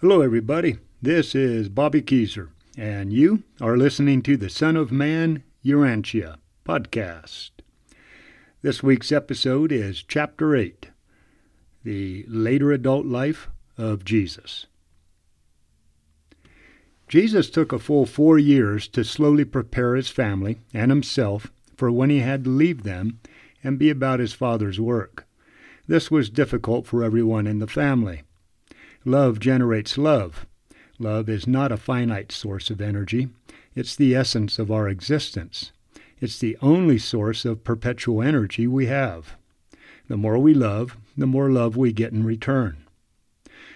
Hello, everybody. This is Bobby Kezer, and you are listening to the Son of Man Urantia podcast. This week's episode is Chapter 8 The Later Adult Life of Jesus. Jesus took a full four years to slowly prepare his family and himself for when he had to leave them and be about his Father's work. This was difficult for everyone in the family. Love generates love. Love is not a finite source of energy. It's the essence of our existence. It's the only source of perpetual energy we have. The more we love, the more love we get in return.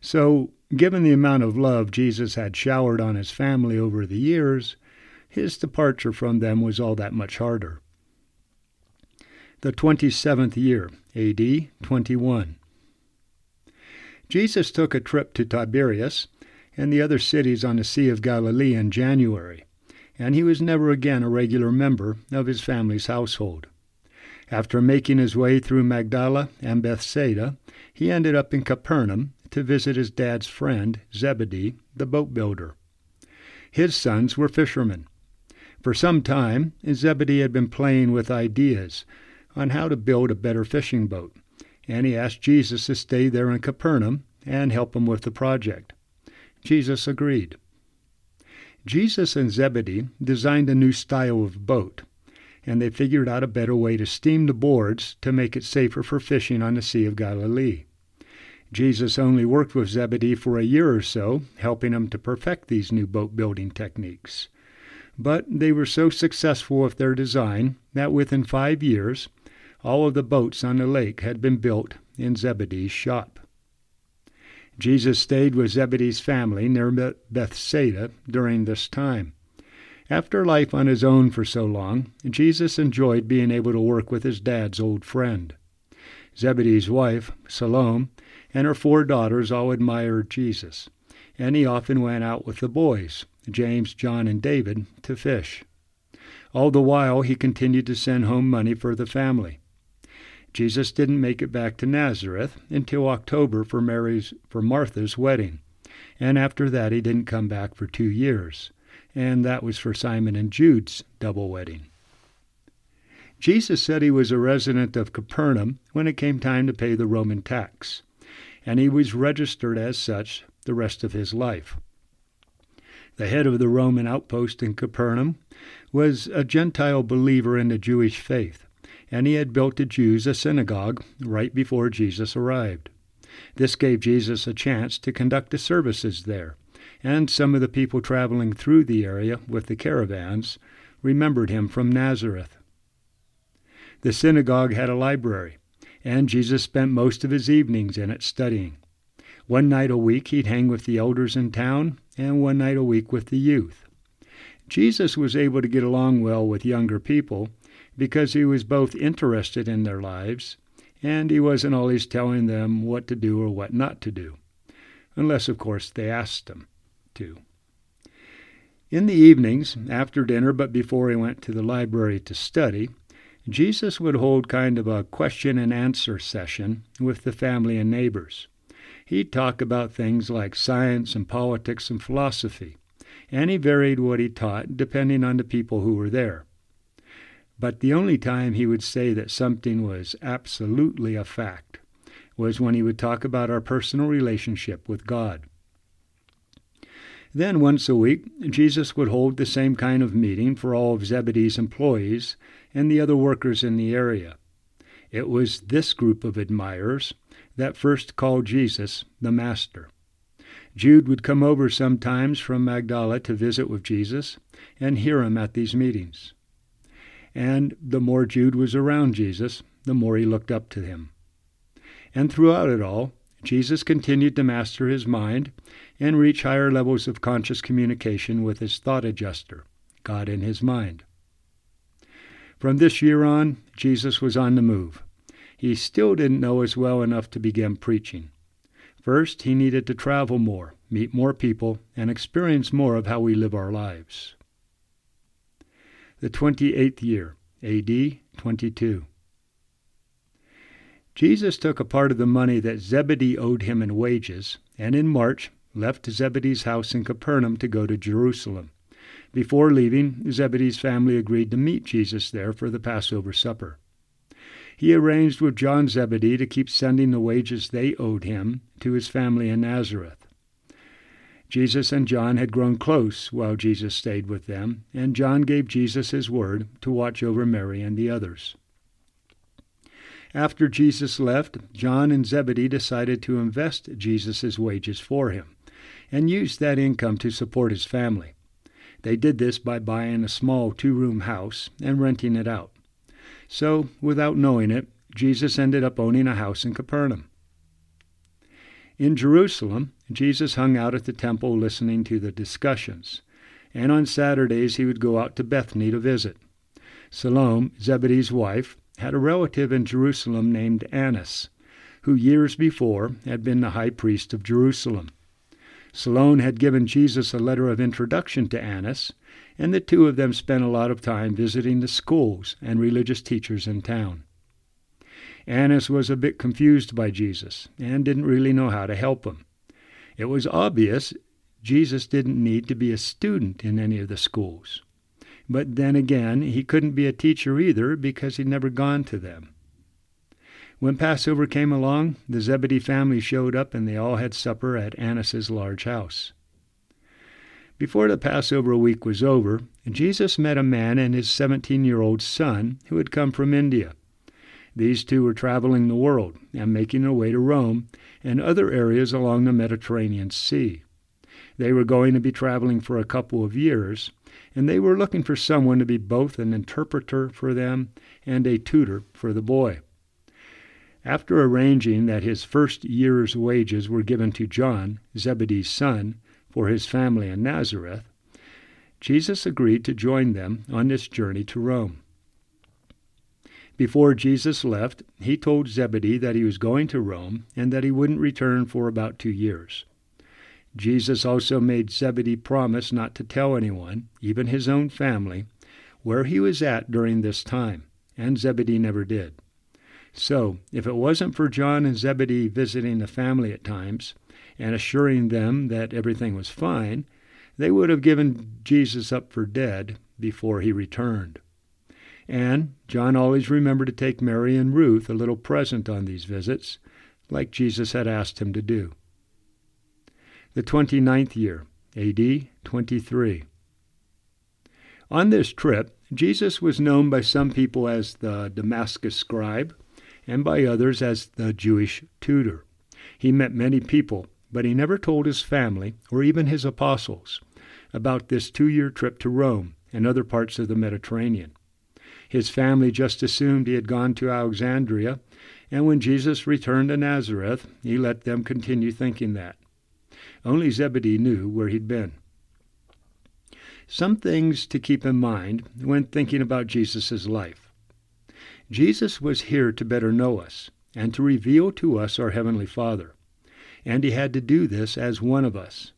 So, given the amount of love Jesus had showered on his family over the years, his departure from them was all that much harder. The 27th year, AD 21. Jesus took a trip to Tiberias and the other cities on the Sea of Galilee in January, and he was never again a regular member of his family's household. After making his way through Magdala and Bethsaida, he ended up in Capernaum to visit his dad's friend, Zebedee, the boat builder. His sons were fishermen. For some time, Zebedee had been playing with ideas on how to build a better fishing boat and he asked Jesus to stay there in Capernaum and help him with the project. Jesus agreed. Jesus and Zebedee designed a new style of boat, and they figured out a better way to steam the boards to make it safer for fishing on the Sea of Galilee. Jesus only worked with Zebedee for a year or so, helping him to perfect these new boat building techniques. But they were so successful with their design that within five years, all of the boats on the lake had been built in Zebedee's shop. Jesus stayed with Zebedee's family near Bethsaida during this time. After life on his own for so long, Jesus enjoyed being able to work with his dad's old friend. Zebedee's wife, Salome, and her four daughters all admired Jesus, and he often went out with the boys, James, John, and David, to fish. All the while, he continued to send home money for the family. Jesus didn't make it back to Nazareth until October for Mary's for Martha's wedding. And after that he didn't come back for 2 years. And that was for Simon and Jude's double wedding. Jesus said he was a resident of Capernaum when it came time to pay the Roman tax, and he was registered as such the rest of his life. The head of the Roman outpost in Capernaum was a Gentile believer in the Jewish faith and he had built the Jews a synagogue right before Jesus arrived. This gave Jesus a chance to conduct the services there, and some of the people traveling through the area with the caravans remembered him from Nazareth. The synagogue had a library, and Jesus spent most of his evenings in it studying. One night a week he'd hang with the elders in town, and one night a week with the youth. Jesus was able to get along well with younger people because he was both interested in their lives and he wasn't always telling them what to do or what not to do, unless, of course, they asked him to. In the evenings, after dinner but before he went to the library to study, Jesus would hold kind of a question and answer session with the family and neighbors. He'd talk about things like science and politics and philosophy, and he varied what he taught depending on the people who were there. But the only time he would say that something was absolutely a fact was when he would talk about our personal relationship with God. Then, once a week, Jesus would hold the same kind of meeting for all of Zebedee's employees and the other workers in the area. It was this group of admirers that first called Jesus the Master. Jude would come over sometimes from Magdala to visit with Jesus and hear him at these meetings. And the more Jude was around Jesus, the more he looked up to him. And throughout it all, Jesus continued to master his mind and reach higher levels of conscious communication with his thought adjuster, God in his mind. From this year on, Jesus was on the move. He still didn't know us well enough to begin preaching. First, he needed to travel more, meet more people, and experience more of how we live our lives the 28th year, AD 22. Jesus took a part of the money that Zebedee owed him in wages, and in March, left Zebedee's house in Capernaum to go to Jerusalem. Before leaving, Zebedee's family agreed to meet Jesus there for the Passover supper. He arranged with John Zebedee to keep sending the wages they owed him to his family in Nazareth. Jesus and John had grown close while Jesus stayed with them, and John gave Jesus his word to watch over Mary and the others. After Jesus left, John and Zebedee decided to invest Jesus' wages for him and use that income to support his family. They did this by buying a small two room house and renting it out. So, without knowing it, Jesus ended up owning a house in Capernaum. In Jerusalem, Jesus hung out at the temple listening to the discussions, and on Saturdays he would go out to Bethany to visit. Salome, Zebedee's wife, had a relative in Jerusalem named Annas, who years before had been the high priest of Jerusalem. Salome had given Jesus a letter of introduction to Annas, and the two of them spent a lot of time visiting the schools and religious teachers in town. Annas was a bit confused by Jesus and didn't really know how to help him. It was obvious Jesus didn't need to be a student in any of the schools. But then again, he couldn't be a teacher either because he'd never gone to them. When Passover came along, the Zebedee family showed up and they all had supper at Annas's large house. Before the Passover week was over, Jesus met a man and his 17 year old son who had come from India. These two were traveling the world and making their way to Rome and other areas along the Mediterranean Sea. They were going to be traveling for a couple of years, and they were looking for someone to be both an interpreter for them and a tutor for the boy. After arranging that his first year's wages were given to John, Zebedee's son, for his family in Nazareth, Jesus agreed to join them on this journey to Rome. Before Jesus left, he told Zebedee that he was going to Rome and that he wouldn't return for about two years. Jesus also made Zebedee promise not to tell anyone, even his own family, where he was at during this time, and Zebedee never did. So, if it wasn't for John and Zebedee visiting the family at times, and assuring them that everything was fine, they would have given Jesus up for dead before he returned. And John always remembered to take Mary and Ruth a little present on these visits, like Jesus had asked him to do. The twenty-ninth year, AD 23. On this trip, Jesus was known by some people as the Damascus scribe and by others as the Jewish tutor. He met many people but he never told his family, or even his apostles, about this two year trip to Rome and other parts of the Mediterranean. His family just assumed he had gone to Alexandria, and when Jesus returned to Nazareth, he let them continue thinking that. Only Zebedee knew where he'd been. Some things to keep in mind when thinking about Jesus' life. Jesus was here to better know us and to reveal to us our Heavenly Father and he had to do this as one of us.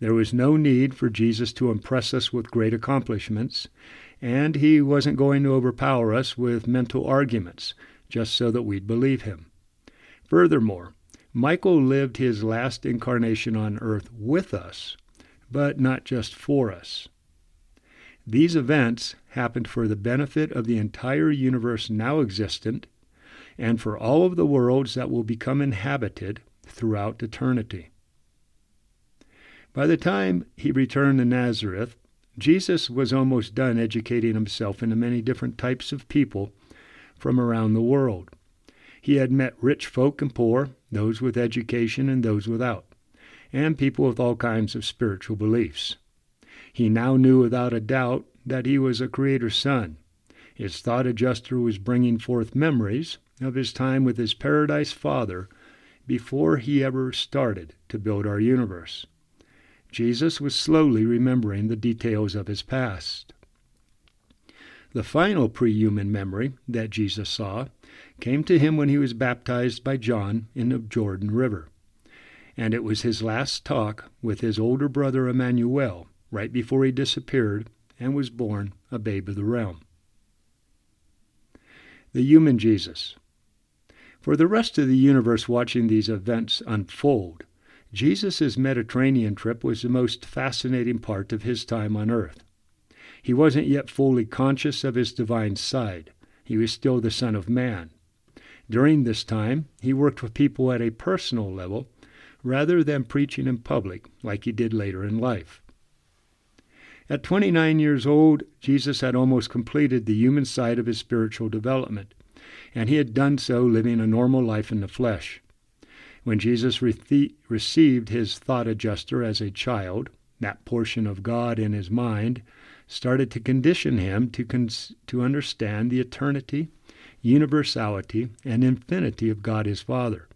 There was no need for Jesus to impress us with great accomplishments, and he wasn't going to overpower us with mental arguments just so that we'd believe him. Furthermore, Michael lived his last incarnation on earth with us, but not just for us. These events happened for the benefit of the entire universe now existent and for all of the worlds that will become inhabited throughout eternity. By the time he returned to Nazareth, Jesus was almost done educating himself into many different types of people from around the world. He had met rich folk and poor, those with education and those without, and people with all kinds of spiritual beliefs. He now knew without a doubt that he was a Creator's son. His thought adjuster was bringing forth memories of his time with his paradise father before he ever started to build our universe. Jesus was slowly remembering the details of his past. The final pre-human memory that Jesus saw came to him when he was baptized by John in the Jordan River. And it was his last talk with his older brother Emmanuel right before he disappeared and was born a babe of the realm. The human Jesus. For the rest of the universe watching these events unfold, Jesus' Mediterranean trip was the most fascinating part of his time on earth. He wasn't yet fully conscious of his divine side. He was still the Son of Man. During this time, he worked with people at a personal level rather than preaching in public like he did later in life. At 29 years old, Jesus had almost completed the human side of his spiritual development, and he had done so living a normal life in the flesh. When Jesus re- received his thought adjuster as a child, that portion of God in his mind started to condition him to, cons- to understand the eternity, universality, and infinity of God his Father.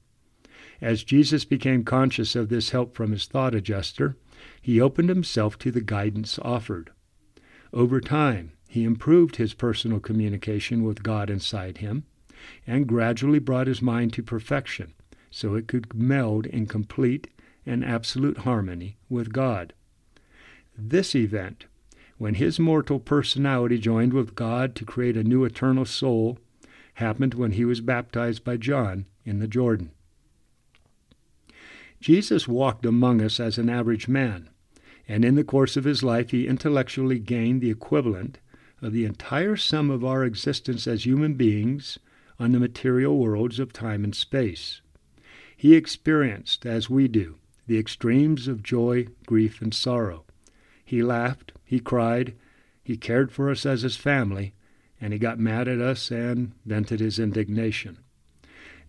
As Jesus became conscious of this help from his thought adjuster, he opened himself to the guidance offered. Over time, he improved his personal communication with God inside him and gradually brought his mind to perfection so it could meld in complete and absolute harmony with God. This event, when his mortal personality joined with God to create a new eternal soul, happened when he was baptized by John in the Jordan. Jesus walked among us as an average man, and in the course of his life he intellectually gained the equivalent of the entire sum of our existence as human beings on the material worlds of time and space. He experienced, as we do, the extremes of joy, grief, and sorrow. He laughed, he cried, he cared for us as his family, and he got mad at us and vented his indignation.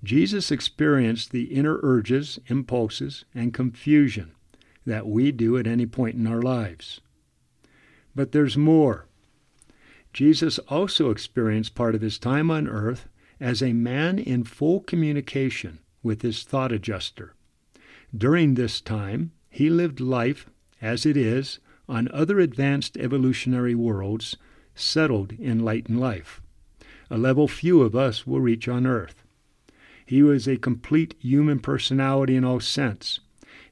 Jesus experienced the inner urges, impulses, and confusion that we do at any point in our lives. But there's more. Jesus also experienced part of his time on earth as a man in full communication with his thought adjuster. During this time, he lived life as it is on other advanced evolutionary worlds settled in and life, a level few of us will reach on Earth. He was a complete human personality in all sense,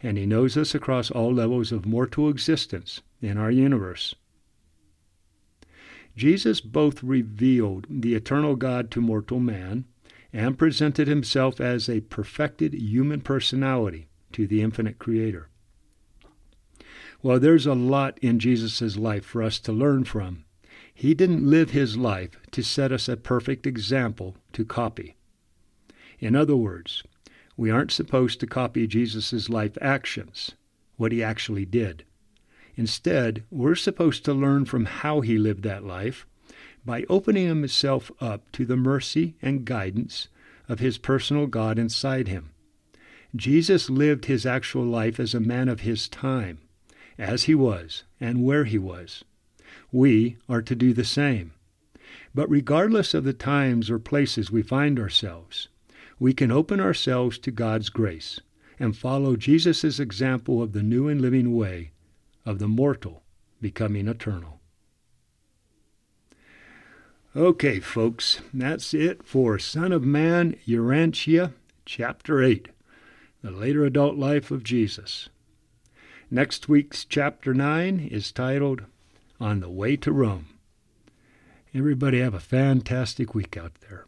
and he knows us across all levels of mortal existence in our universe. Jesus both revealed the eternal God to mortal man and presented himself as a perfected human personality to the infinite Creator. Well, there's a lot in Jesus' life for us to learn from. He didn't live his life to set us a perfect example to copy. In other words, we aren't supposed to copy Jesus' life actions, what he actually did. Instead, we're supposed to learn from how he lived that life by opening himself up to the mercy and guidance of his personal God inside him. Jesus lived his actual life as a man of his time, as he was and where he was. We are to do the same. But regardless of the times or places we find ourselves, we can open ourselves to God's grace and follow Jesus' example of the new and living way of the mortal becoming eternal. Okay, folks, that's it for Son of Man, Urantia, Chapter 8, The Later Adult Life of Jesus. Next week's Chapter 9 is titled On the Way to Rome. Everybody have a fantastic week out there.